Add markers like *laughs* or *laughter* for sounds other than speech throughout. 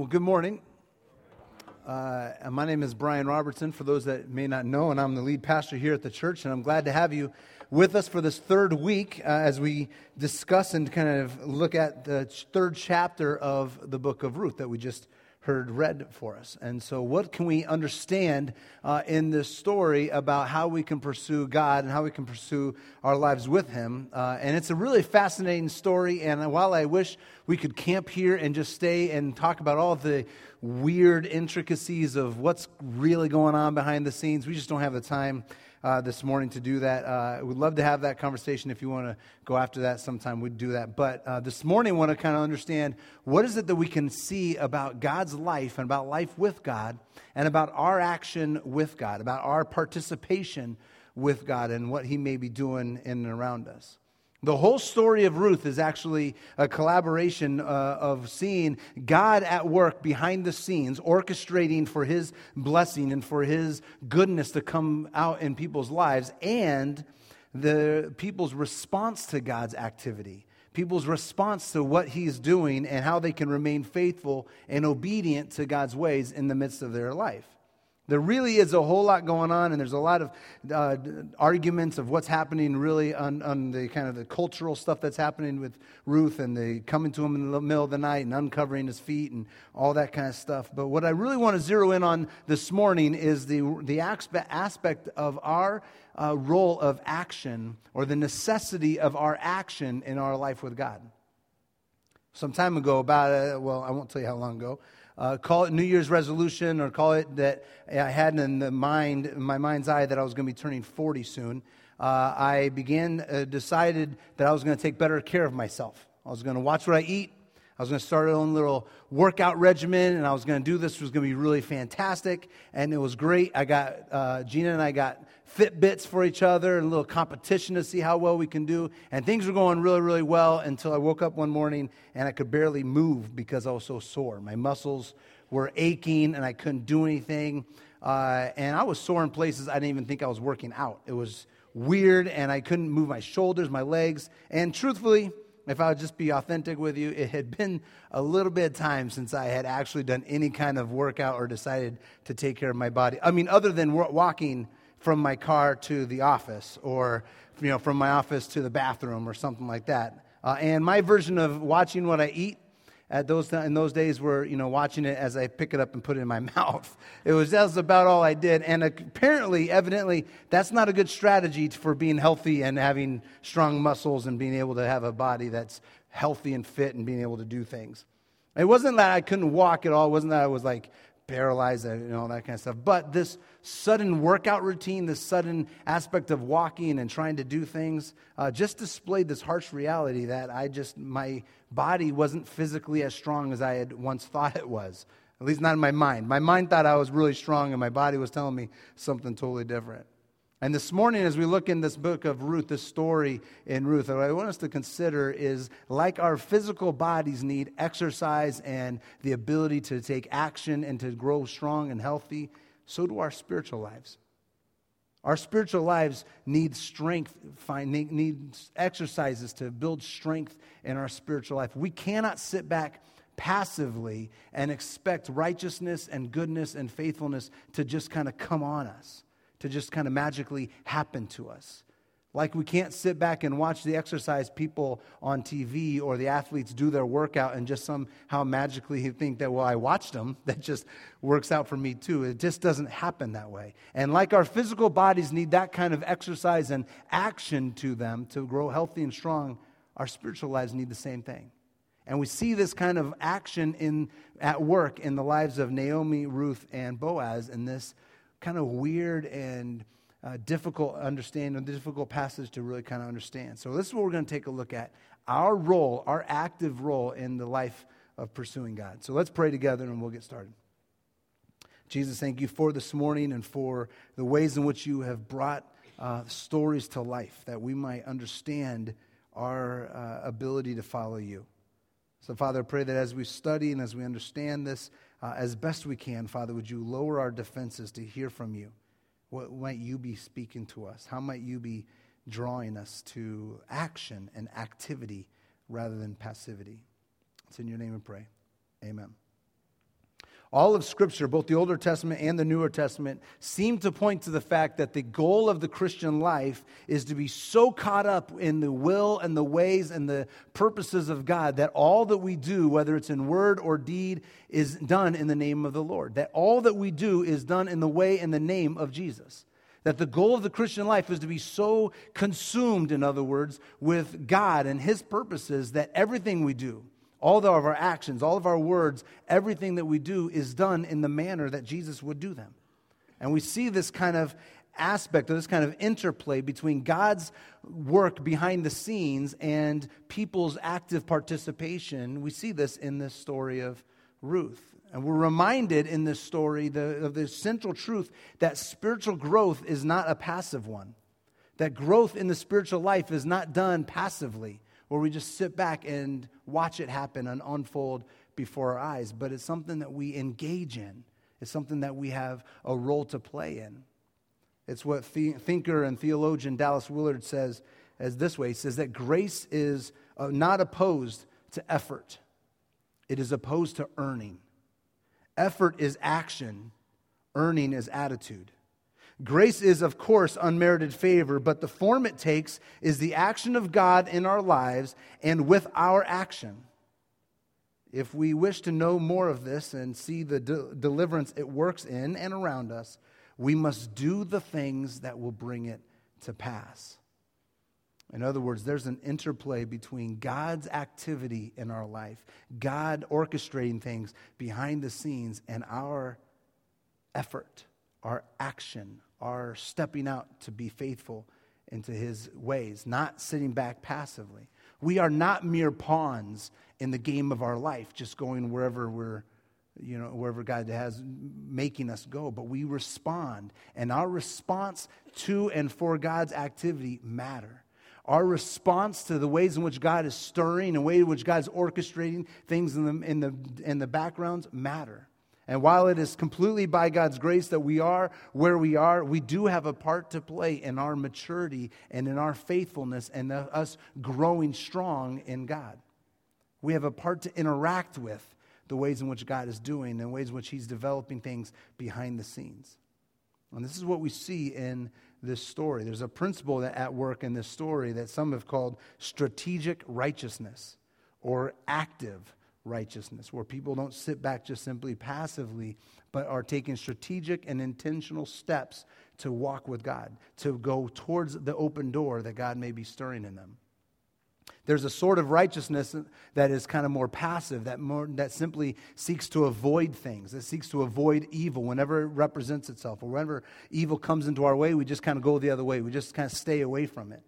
Well, good morning. Uh, my name is Brian Robertson, for those that may not know, and I'm the lead pastor here at the church, and I'm glad to have you with us for this third week uh, as we discuss and kind of look at the third chapter of the book of Ruth that we just heard read for us. And so, what can we understand uh, in this story about how we can pursue God and how we can pursue our lives with Him? Uh, and it's a really fascinating story. And while I wish we could camp here and just stay and talk about all the weird intricacies of what's really going on behind the scenes, we just don't have the time uh, this morning to do that. Uh, we'd love to have that conversation. If you want to go after that sometime, we'd do that. But uh, this morning, I want to kind of understand what is it that we can see about God's life and about life with God and about our action with God, about our participation with God and what He may be doing in and around us. The whole story of Ruth is actually a collaboration uh, of seeing God at work behind the scenes, orchestrating for his blessing and for his goodness to come out in people's lives, and the people's response to God's activity, people's response to what he's doing, and how they can remain faithful and obedient to God's ways in the midst of their life. There really is a whole lot going on, and there's a lot of uh, arguments of what's happening really on, on, the kind of the cultural stuff that's happening with Ruth and the coming to him in the middle of the night and uncovering his feet and all that kind of stuff. But what I really want to zero in on this morning is the, the aspect of our uh, role of action or the necessity of our action in our life with God. Some time ago, about, uh, well, I won't tell you how long ago, uh, call it New Year's resolution or call it that I had in the mind, in my mind's eye, that I was going to be turning 40 soon. Uh, I began, uh, decided that I was going to take better care of myself. I was going to watch what I eat. I was going to start a own little workout regimen, and I was going to do this. It was going to be really fantastic, and it was great. I got uh, Gina and I got Fitbits for each other and a little competition to see how well we can do. And things were going really, really well until I woke up one morning and I could barely move because I was so sore. My muscles were aching and I couldn't do anything. Uh, and I was sore in places I didn't even think I was working out. It was weird and I couldn't move my shoulders, my legs. And truthfully, if I would just be authentic with you, it had been a little bit of time since I had actually done any kind of workout or decided to take care of my body. I mean, other than walking from my car to the office or you know, from my office to the bathroom or something like that. Uh, and my version of watching what I eat at those in those days were you know watching it as I pick it up and put it in my *laughs* mouth. It was that was about all I did, and apparently, evidently, that's not a good strategy for being healthy and having strong muscles and being able to have a body that's healthy and fit and being able to do things. It wasn't that I couldn't walk at all. It wasn't that I was like paralyzed and all that kind of stuff. But this sudden workout routine, this sudden aspect of walking and trying to do things, uh, just displayed this harsh reality that I just, my body wasn't physically as strong as I had once thought it was. At least not in my mind. My mind thought I was really strong, and my body was telling me something totally different. And this morning, as we look in this book of Ruth, this story in Ruth, what I want us to consider is like our physical bodies need exercise and the ability to take action and to grow strong and healthy, so do our spiritual lives. Our spiritual lives need strength, find, need, need exercises to build strength in our spiritual life. We cannot sit back passively and expect righteousness and goodness and faithfulness to just kind of come on us to just kind of magically happen to us. Like we can't sit back and watch the exercise people on TV or the athletes do their workout and just somehow magically think that, well, I watched them. *laughs* That just works out for me too. It just doesn't happen that way. And like our physical bodies need that kind of exercise and action to them to grow healthy and strong, our spiritual lives need the same thing. And we see this kind of action in, at work in the lives of Naomi, Ruth, and Boaz in this kind of weird and uh, difficult understand, a difficult passage to really kind of understand. So this is what we're going to take a look at: our role, our active role in the life of pursuing God. So let's pray together, and we'll get started. Jesus, thank you for this morning and for the ways in which you have brought uh, stories to life, that we might understand our uh, ability to follow you. So, Father, I pray that as we study and as we understand this, uh, as best we can, Father, would you lower our defenses to hear from you? What might you be speaking to us? How might you be drawing us to action and activity rather than passivity? It's in your name we pray. Amen. All of Scripture, both the Older Testament and the Newer Testament, seem to point to the fact that the goal of the Christian life is to be so caught up in the will and the ways and the purposes of God that all that we do, whether it's in word or deed, is done in the name of the Lord. That all that we do is done in the way and the name of Jesus. That the goal of the Christian life is to be so consumed, in other words, with God and His purposes that everything we do, all of our actions, all of our words, everything that we do is done in the manner that Jesus would do them. And we see this kind of aspect of this kind of interplay between God's work behind the scenes and people's active participation. We see this in this story of Ruth. And we're reminded in this story the, of the central truth that spiritual growth is not a passive one. That growth in the spiritual life is not done passively where we just sit back and watch it happen and unfold before our eyes, but it's something that we engage in. It's something that we have a role to play in. It's what the- thinker and theologian Dallas Willard says as this way. He says that grace is uh, not opposed to effort. It is opposed to earning. Effort is action, earning is attitude. Grace is, of course, unmerited favor, but the form it takes is the action of God in our lives and with our action. If we wish to know more of this and see the de- deliverance it works in and around us, we must do the things that will bring it to pass. In other words, there's an interplay between God's activity in our life, God orchestrating things behind the scenes, and our effort, our action, our stepping out to be faithful into his ways, not sitting back passively. We are not mere pawns in the game of our life, just going wherever we're, you know, wherever God has making us go, but we respond, and our response to and for God's activity matter. Our response to the ways in which God is stirring the way in which God's orchestrating things in the, in the, in the backgrounds matter. And while it is completely by God's grace that we are where we are, we do have a part to play in our maturity and in our faithfulness and us growing strong in God. We have a part to interact with the ways in which God is doing and ways in which He's developing things behind the scenes. And this is what we see in this story. There's a principle that at work in this story that some have called strategic righteousness or active righteousness, where people don't sit back just simply passively, but are taking strategic and intentional steps to walk with God, to go towards the open door that God may be stirring in them. There's a sort of righteousness that is kind of more passive, that, more, that simply seeks to avoid things, that seeks to avoid evil whenever it represents itself, or whenever evil comes into our way, we just kind of go the other way. We just kind of stay away from it.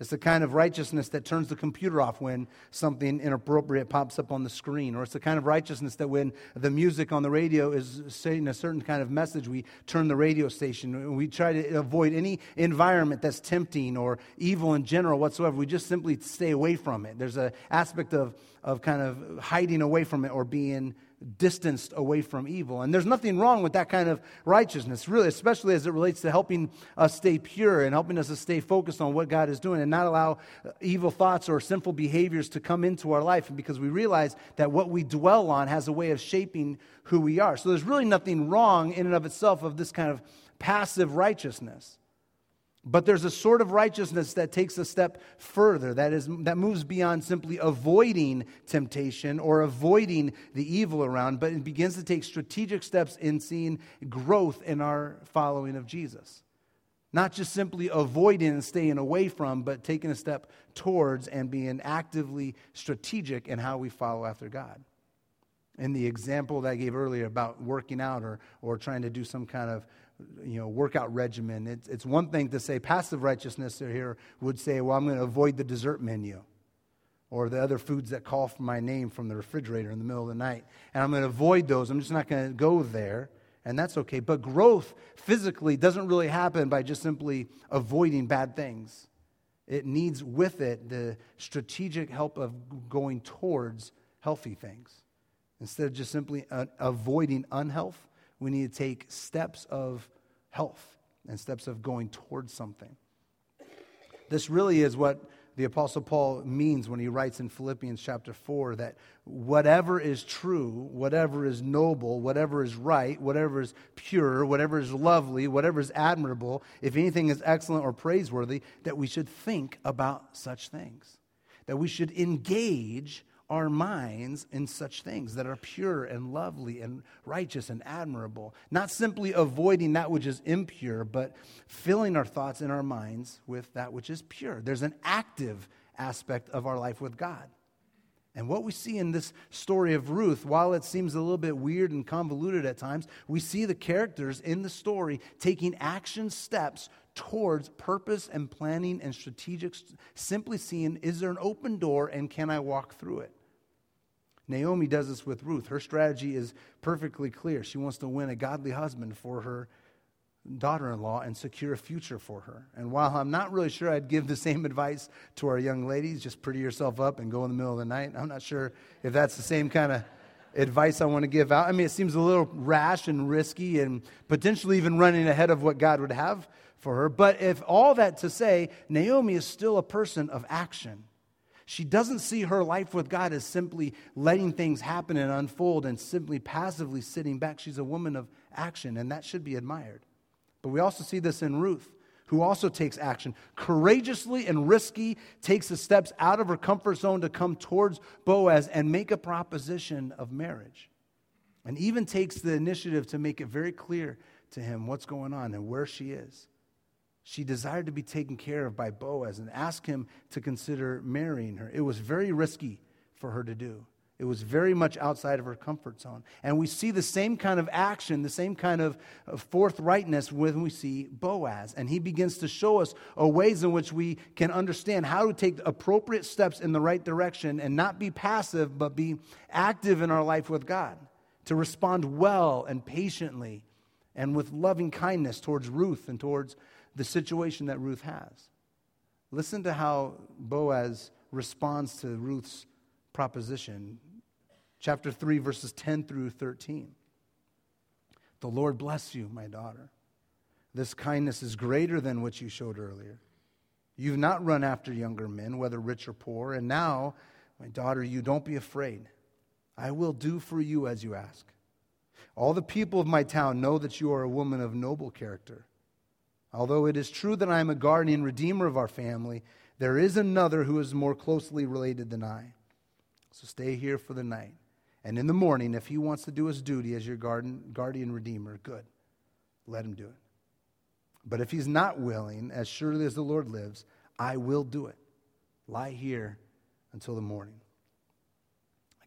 It's the kind of righteousness that turns the computer off when something inappropriate pops up on the screen. Or it's the kind of righteousness that when the music on the radio is saying a certain kind of message, we turn the radio station. We try to avoid any environment that's tempting or evil in general whatsoever. We just simply stay away from it. There's an aspect of, of kind of hiding away from it or being distanced away from evil. And there's nothing wrong with that kind of righteousness, really, especially as it relates to helping us stay pure and helping us to stay focused on what God is doing and not allow uh, evil thoughts or sinful behaviors to come into our life. Because we realize that what we dwell on has a way of shaping who we are. So there's really nothing wrong in and of itself of this kind of passive righteousness. But there's a sort of righteousness that takes a step further, that, is, that moves beyond simply avoiding temptation or avoiding the evil around, but it begins to take strategic steps in seeing growth in our following of Jesus. Not just simply avoiding and staying away from, but taking a step towards and being actively strategic in how we follow after God. In the example that I gave earlier about working out or, or trying to do some kind of you know, workout regimen. It's, it's one thing to say passive righteousness here would say, well, I'm going to avoid the dessert menu or the other foods that call for my name from the refrigerator in the middle of the night. And I'm going to avoid those. I'm just not going to go there. And that's okay. But growth physically doesn't really happen by just simply avoiding bad things. It needs with it the strategic help of going towards healthy things. Instead of just simply uh, avoiding unhealth, we need to take steps of health and steps of going towards something. This really is what the Apostle Paul means when he writes in Philippians chapter 4 that whatever is true, whatever is noble, whatever is right, whatever is pure, whatever is lovely, whatever is admirable, if anything is excellent or praiseworthy, that we should think about such things. That we should engage our minds in such things that are pure and lovely and righteous and admirable. Not simply avoiding that which is impure, but filling our thoughts and our minds with that which is pure. There's an active aspect of our life with God. And what we see in this story of Ruth, while it seems a little bit weird and convoluted at times, we see the characters in the story taking action steps towards purpose and planning and strategic, simply seeing is there an open door and can I walk through it? Naomi does this with Ruth. Her strategy is perfectly clear. She wants to win a godly husband for her daughter in law and secure a future for her. And while I'm not really sure I'd give the same advice to our young ladies, just pretty yourself up and go in the middle of the night, I'm not sure if that's the same kind of advice I want to give out. I mean, it seems a little rash and risky and potentially even running ahead of what God would have for her. But if all that to say, Naomi is still a person of action. She doesn't see her life with God as simply letting things happen and unfold and simply passively sitting back. She's a woman of action, and that should be admired. But we also see this in Ruth, who also takes action. Courageously and risky takes the steps out of her comfort zone to come towards Boaz and make a proposition of marriage. And even takes the initiative to make it very clear to him what's going on and where she is she desired to be taken care of by Boaz and asked him to consider marrying her. It was very risky for her to do. It was very much outside of her comfort zone. And we see the same kind of action, the same kind of forthrightness when we see Boaz. And he begins to show us ways in which we can understand how to take appropriate steps in the right direction and not be passive, but be active in our life with God, to respond well and patiently and with loving kindness towards Ruth and towards the situation that Ruth has. Listen to how Boaz responds to Ruth's proposition. Chapter 3, verses 10 through 13. The Lord bless you, my daughter. This kindness is greater than what you showed earlier. You've not run after younger men, whether rich or poor, and now, my daughter, you don't be afraid. I will do for you as you ask. All the people of my town know that you are a woman of noble character. Although it is true that I am a guardian redeemer of our family, there is another who is more closely related than I. So stay here for the night. And in the morning, if he wants to do his duty as your guardian, guardian redeemer, good. Let him do it. But if he's not willing, as surely as the Lord lives, I will do it. Lie here until the morning.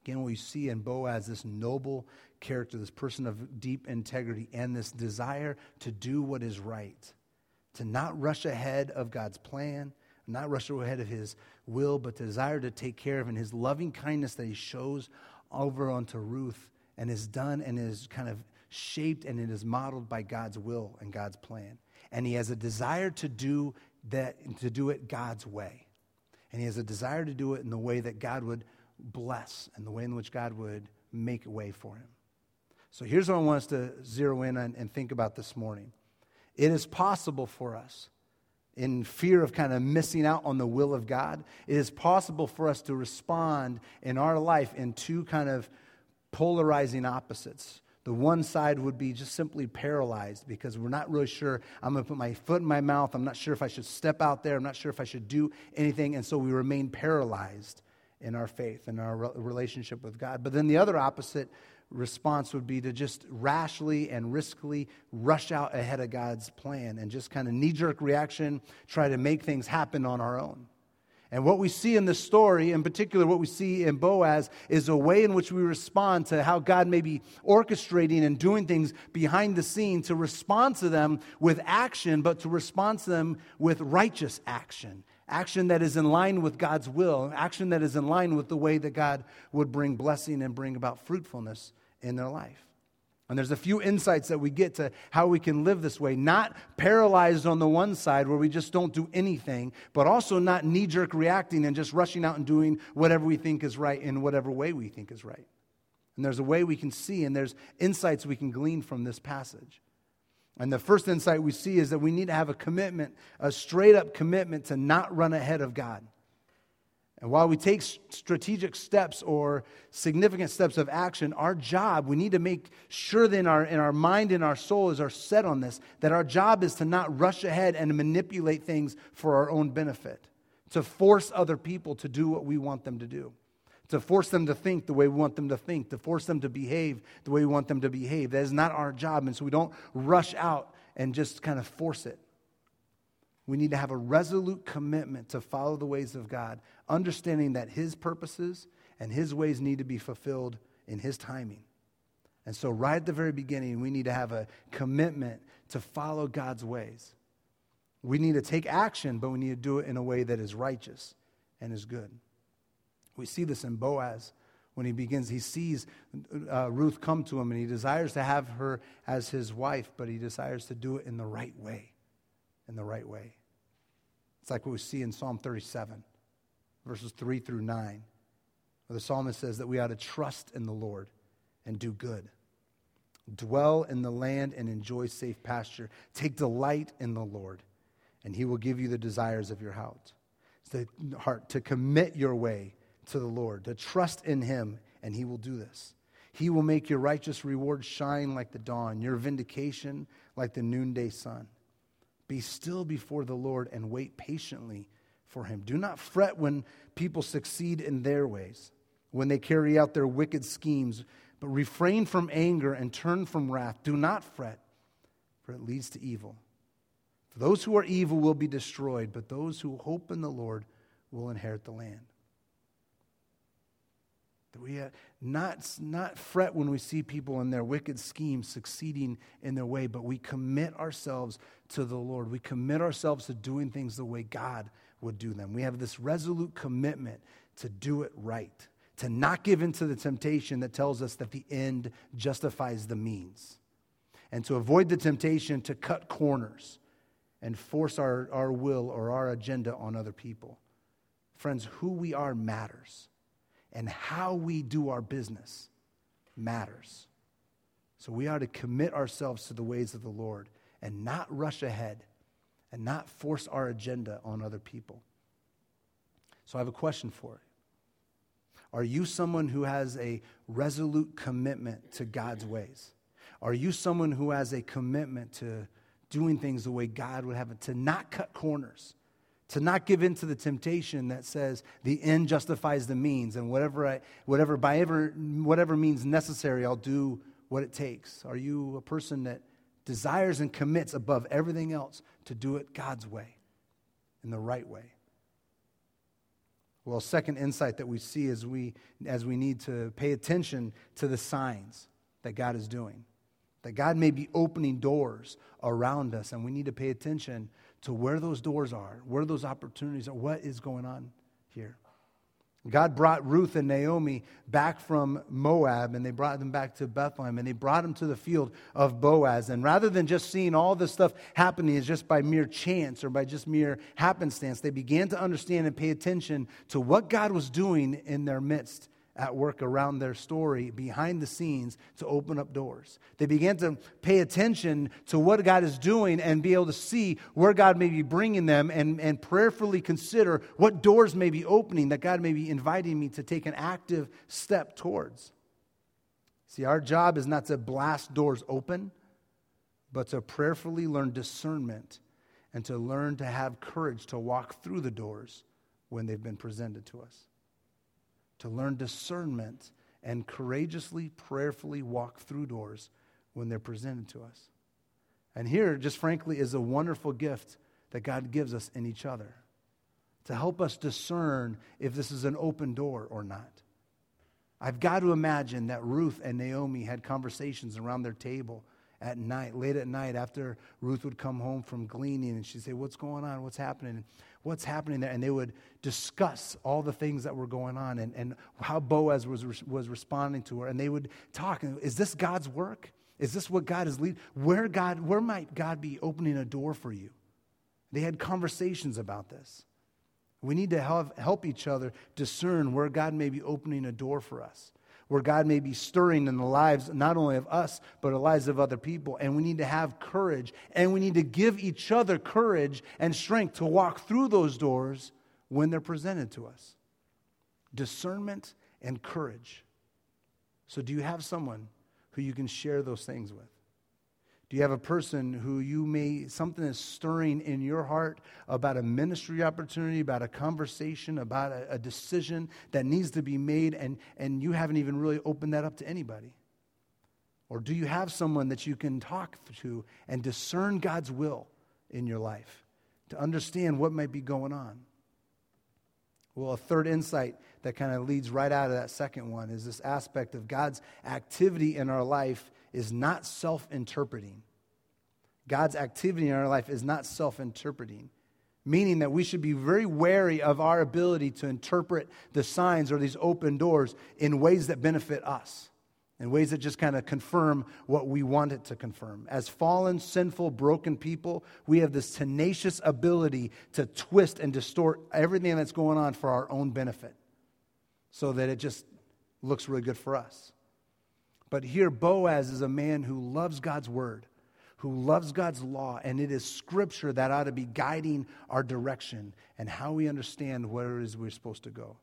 Again, we see in Boaz this noble character, this person of deep integrity, and this desire to do what is right to not rush ahead of God's plan, not rush ahead of His will, but desire to take care of, and His loving kindness that He shows over onto Ruth and is done and is kind of shaped and it is modeled by God's will and God's plan. And He has a desire to do that, to do it God's way. And He has a desire to do it in the way that God would bless and the way in which God would make a way for Him. So here's what I want us to zero in on and think about this morning. It is possible for us, in fear of kind of missing out on the will of God, it is possible for us to respond in our life in two kind of polarizing opposites. The one side would be just simply paralyzed because we're not really sure. I'm going to put my foot in my mouth. I'm not sure if I should step out there. I'm not sure if I should do anything. And so we remain paralyzed in our faith and our relationship with God. But then the other opposite response would be to just rashly and riskily rush out ahead of God's plan and just kind of knee jerk reaction, try to make things happen on our own. And what we see in this story, in particular, what we see in Boaz, is a way in which we respond to how God may be orchestrating and doing things behind the scene to respond to them with action, but to respond to them with righteous action action that is in line with God's will, action that is in line with the way that God would bring blessing and bring about fruitfulness in their life. And there's a few insights that we get to how we can live this way, not paralyzed on the one side where we just don't do anything, but also not knee jerk reacting and just rushing out and doing whatever we think is right in whatever way we think is right. And there's a way we can see, and there's insights we can glean from this passage. And the first insight we see is that we need to have a commitment, a straight up commitment to not run ahead of God. And while we take strategic steps or significant steps of action, our job, we need to make sure that in our, in our mind and our soul is are set on this, that our job is to not rush ahead and manipulate things for our own benefit, to force other people to do what we want them to do, to force them to think the way we want them to think, to force them to behave the way we want them to behave. That is not our job. And so we don't rush out and just kind of force it. We need to have a resolute commitment to follow the ways of God, understanding that His purposes and His ways need to be fulfilled in His timing. And so, right at the very beginning, we need to have a commitment to follow God's ways. We need to take action, but we need to do it in a way that is righteous and is good. We see this in Boaz when he begins. He sees uh, Ruth come to him and he desires to have her as his wife, but he desires to do it in the right way in the right way. It's like what we see in Psalm 37, verses 3 through 9, where the psalmist says that we ought to trust in the Lord and do good. Dwell in the land and enjoy safe pasture. Take delight in the Lord, and he will give you the desires of your heart. Heart to commit your way to the Lord, to trust in him, and he will do this. He will make your righteous reward shine like the dawn, your vindication like the noonday sun. Be still before the Lord and wait patiently for him. Do not fret when people succeed in their ways, when they carry out their wicked schemes, but refrain from anger and turn from wrath. Do not fret, for it leads to evil. For those who are evil will be destroyed, but those who hope in the Lord will inherit the land. We uh, not, not fret when we see people in their wicked schemes succeeding in their way, but we commit ourselves to the Lord. We commit ourselves to doing things the way God would do them. We have this resolute commitment to do it right, to not give in to the temptation that tells us that the end justifies the means, and to avoid the temptation to cut corners and force our, our will or our agenda on other people. Friends, who we are matters and how we do our business matters. So we are to commit ourselves to the ways of the Lord and not rush ahead and not force our agenda on other people. So I have a question for you. Are you someone who has a resolute commitment to God's ways? Are you someone who has a commitment to doing things the way God would have it, to not cut corners? To not give in to the temptation that says the end justifies the means and whatever I, whatever by ever, whatever means necessary i'll do what it takes. Are you a person that desires and commits above everything else to do it god's way in the right way? Well second insight that we see as we as we need to pay attention to the signs that god is doing that god may be opening doors around us and we need to pay attention to where those doors are, where those opportunities are, what is going on here. God brought Ruth and Naomi back from Moab and they brought them back to Bethlehem and they brought them to the field of Boaz. And rather than just seeing all this stuff happening as just by mere chance or by just mere happenstance, they began to understand and pay attention to what God was doing in their midst at work around their story behind the scenes to open up doors. They began to pay attention to what God is doing and be able to see where God may be bringing them and, and prayerfully consider what doors may be opening that God may be inviting me to take an active step towards. See, our job is not to blast doors open, but to prayerfully learn discernment and to learn to have courage to walk through the doors when they've been presented to us to learn discernment and courageously, prayerfully walk through doors when they're presented to us. And here, just frankly, is a wonderful gift that God gives us in each other to help us discern if this is an open door or not. I've got to imagine that Ruth and Naomi had conversations around their table at night, late at night, after Ruth would come home from gleaning and she'd say, What's going on? What's happening? What's happening there? And they would discuss all the things that were going on and, and how Boaz was, was responding to her. And they would talk. Is this God's work? Is this what God is leading? Where, God, where might God be opening a door for you? They had conversations about this. We need to help, help each other discern where God may be opening a door for us where God may be stirring in the lives not only of us, but the lives of other people. And we need to have courage. And we need to give each other courage and strength to walk through those doors when they're presented to us. discernment, and courage. So, do you have someone who you can share those things with? Do you have a person who you may, something is stirring in your heart about a ministry opportunity, about a conversation, about a, a, decision that needs to be made, and, and you haven't even really opened that up to anybody? Or do you have someone that you can talk to and discern God's will in your life to understand what might be going on? Well, a third insight that kind of leads right out of that second one is this aspect of God's activity in our life is not self interpreting. God's activity in our life is not self interpreting, meaning that we should be very wary of our ability to interpret the signs or these open doors in ways that benefit us, in ways that just kind of confirm what we want it to confirm. As fallen, sinful, broken people, we have this tenacious ability to twist and distort everything that's going on for our own benefit so that it just looks really good for us. But here, Boaz is a man who loves God's word, who loves God's law, and it is scripture that ought to be guiding our direction and how we understand where it is we're supposed to go.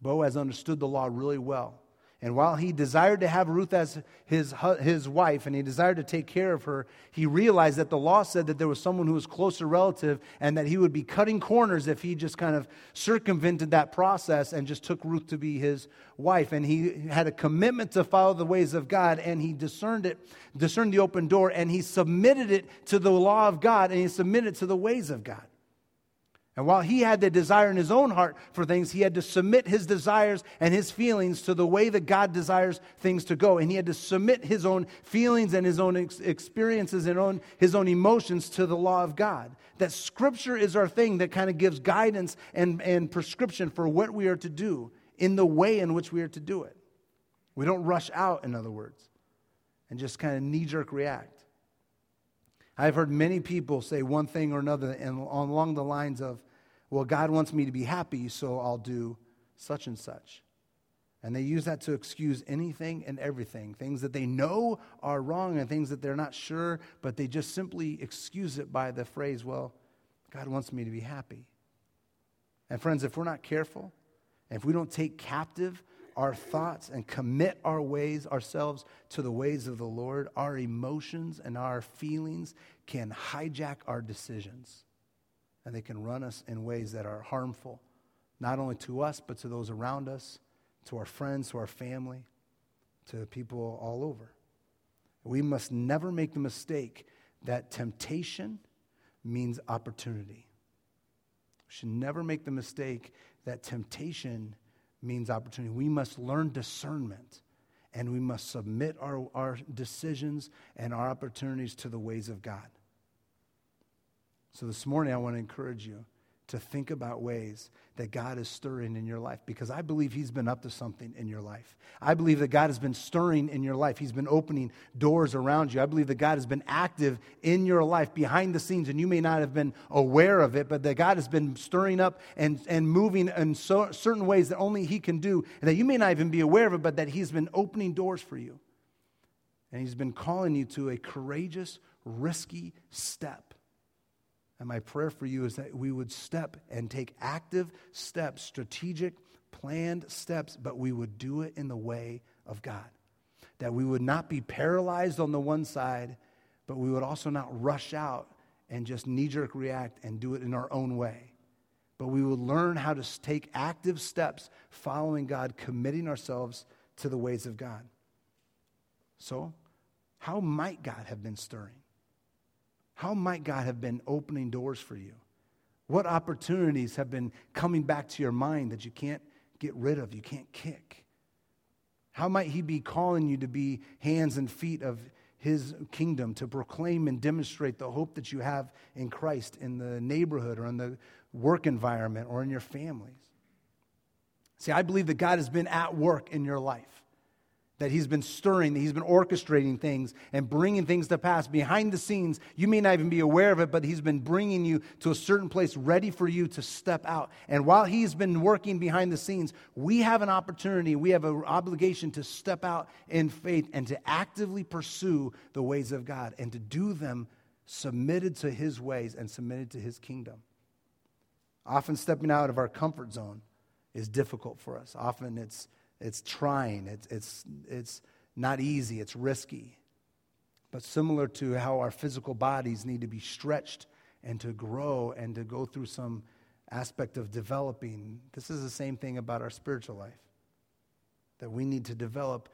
Boaz understood the law really well. And while he desired to have Ruth as his, his wife and he desired to take care of her, he realized that the law said that there was someone who was closer relative and that he would be cutting corners if he just kind of circumvented that process and just took Ruth to be his wife. And he had a commitment to follow the ways of God and he discerned it, discerned the open door, and he submitted it to the law of God and he submitted to the ways of God. And while he had the desire in his own heart for things, he had to submit his desires and his feelings to the way that God desires things to go. And he had to submit his own feelings and his own ex- experiences and own, his own emotions to the law of God. That scripture is our thing that kind of gives guidance and, and prescription for what we are to do in the way in which we are to do it. We don't rush out, in other words, and just kind of knee jerk react. I've heard many people say one thing or another and along the lines of, well, God wants me to be happy, so I'll do such and such. And they use that to excuse anything and everything, things that they know are wrong and things that they're not sure, but they just simply excuse it by the phrase, well, God wants me to be happy. And friends, if we're not careful, if we don't take captive our thoughts and commit our ways ourselves to the ways of the Lord, our emotions and our feelings can hijack our decisions and they can run us in ways that are harmful, not only to us, but to those around us, to our friends, to our family, to people all over. We must never make the mistake that temptation means opportunity. We should never make the mistake that temptation means opportunity. We must learn discernment and we must submit our, our decisions and our opportunities to the ways of God. So this morning, I want to encourage you to think about ways that God is stirring in your life because I believe He's been up to something in your life. I believe that God has been stirring in your life. He's been opening doors around you. I believe that God has been active in your life behind the scenes, and you may not have been aware of it, but that God has been stirring up and, and moving in so, certain ways that only He can do, and that you may not even be aware of it, but that He's been opening doors for you. And He's been calling you to a courageous, risky step and my prayer for you is that we would step and take active steps, strategic, planned steps, but we would do it in the way of God. That we would not be paralyzed on the one side, but we would also not rush out and just knee jerk react and do it in our own way. But we would learn how to take active steps following God, committing ourselves to the ways of God. So, how might God have been stirring? How might God have been opening doors for you? What opportunities have been coming back to your mind that you can't get rid of, you can't kick? How might He be calling you to be hands and feet of His kingdom, to proclaim and demonstrate the hope that you have in Christ in the neighborhood or in the work environment or in your families? See, I believe that God has been at work in your life that he's been stirring, that he's been orchestrating things and bringing things to pass behind the scenes. You may not even be aware of it, but he's been bringing you to a certain place ready for you to step out. And while he's been working behind the scenes, we have an opportunity, we have an obligation to step out in faith and to actively pursue the ways of God and to do them submitted to his ways and submitted to his kingdom. Often stepping out of our comfort zone is difficult for us. Often it's, it's trying, it's, it's, it's not easy, it's risky. But similar to how our physical bodies need to be stretched and to grow and to go through some aspect of developing, this is the same thing about our spiritual life. That we need to develop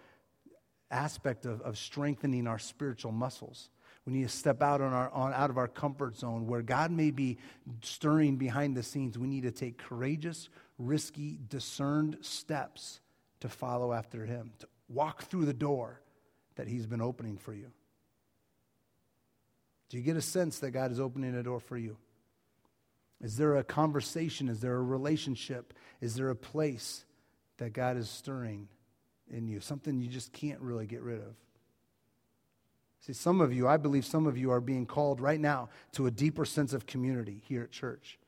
aspect of, of strengthening our spiritual muscles. We need to step out on our, on, out of our comfort zone where God may be stirring behind the scenes. We need to take courageous, risky, discerned steps to follow after Him, to walk through the door that He's been opening for you. Do you get a sense that God is opening a door for you? Is there a conversation? Is there a relationship? Is there a place that God is stirring in you? Something you just can't really get rid of. See, some of you, I believe some of you are being called right now to a deeper sense of community here at church.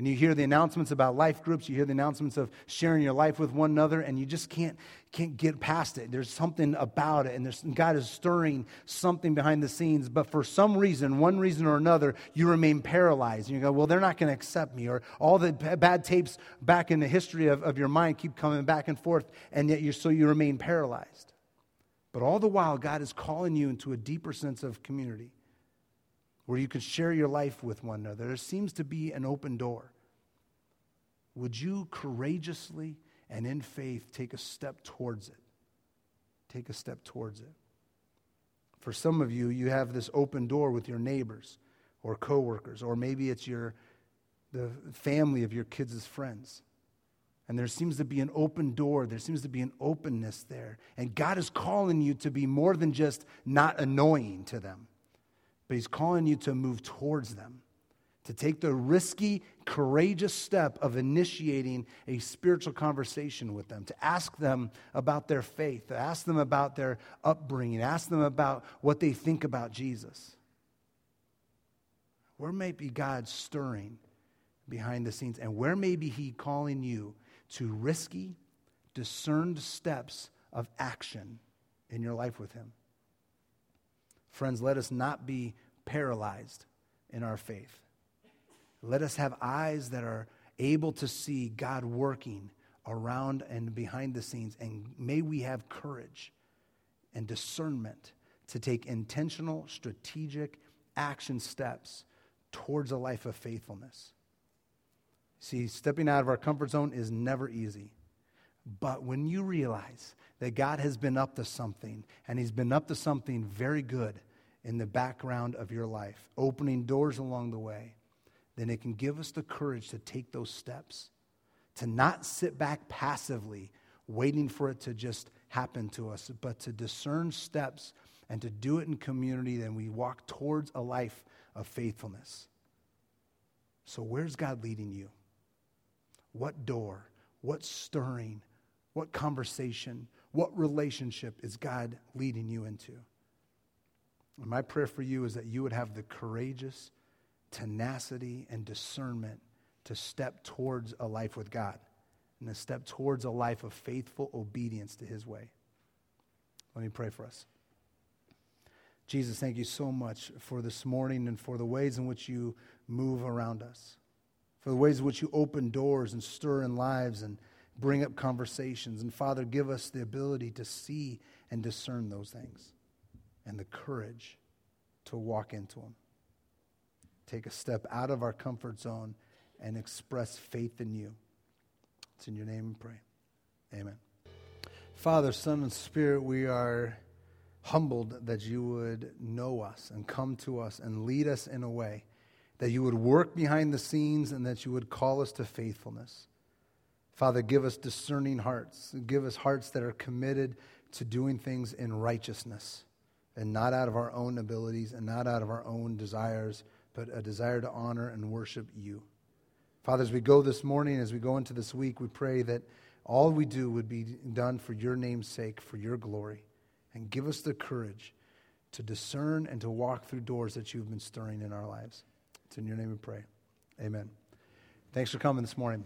And you hear the announcements about life groups, you hear the announcements of sharing your life with one another, and you just can't, can't get past it. There's something about it, and there's, God is stirring something behind the scenes. But for some reason, one reason or another, you remain paralyzed. And you go, well, they're not going to accept me. Or all the bad tapes back in the history of, of your mind keep coming back and forth, and yet you're, so you remain paralyzed. But all the while, God is calling you into a deeper sense of community where you can share your life with one another. There seems to be an open door. Would you courageously and in faith take a step towards it? Take a step towards it. For some of you, you have this open door with your neighbors or coworkers, or maybe it's your the family of your kids' friends. And there seems to be an open door. There seems to be an openness there. And God is calling you to be more than just not annoying to them, but He's calling you to move towards them, to take the risky, courageous step of initiating a spiritual conversation with them, to ask them about their faith, to ask them about their upbringing, ask them about what they think about Jesus. Where may be God stirring behind the scenes? And where may be He calling you to risky, discerned steps of action in your life with Him. Friends, let us not be paralyzed in our faith. Let us have eyes that are able to see God working around and behind the scenes. And may we have courage and discernment to take intentional, strategic action steps towards a life of faithfulness. See, stepping out of our comfort zone is never easy. But when you realize that God has been up to something, and He's been up to something very good in the background of your life, opening doors along the way, then it can give us the courage to take those steps, to not sit back passively, waiting for it to just happen to us, but to discern steps and to do it in community. Then we walk towards a life of faithfulness. So, where's God leading you? What door, what stirring, what conversation, what relationship is God leading you into? And my prayer for you is that you would have the courageous tenacity and discernment to step towards a life with God and to step towards a life of faithful obedience to His way. Let me pray for us. Jesus, thank you so much for this morning and for the ways in which you move around us for the ways in which you open doors and stir in lives and bring up conversations. And Father, give us the ability to see and discern those things and the courage to walk into them. Take a step out of our comfort zone and express faith in you. It's in your name we pray. Amen. Father, Son, and Spirit, we are humbled that you would know us and come to us and lead us in a way that you would work behind the scenes and that you would call us to faithfulness. Father, give us discerning hearts. Give us hearts that are committed to doing things in righteousness and not out of our own abilities and not out of our own desires, but a desire to honor and worship you. Father, as we go this morning, as we go into this week, we pray that all we do would be done for your name's sake, for your glory. And give us the courage to discern and to walk through doors that you've been stirring in our lives. It's in your name we pray. Amen. Thanks for coming this morning.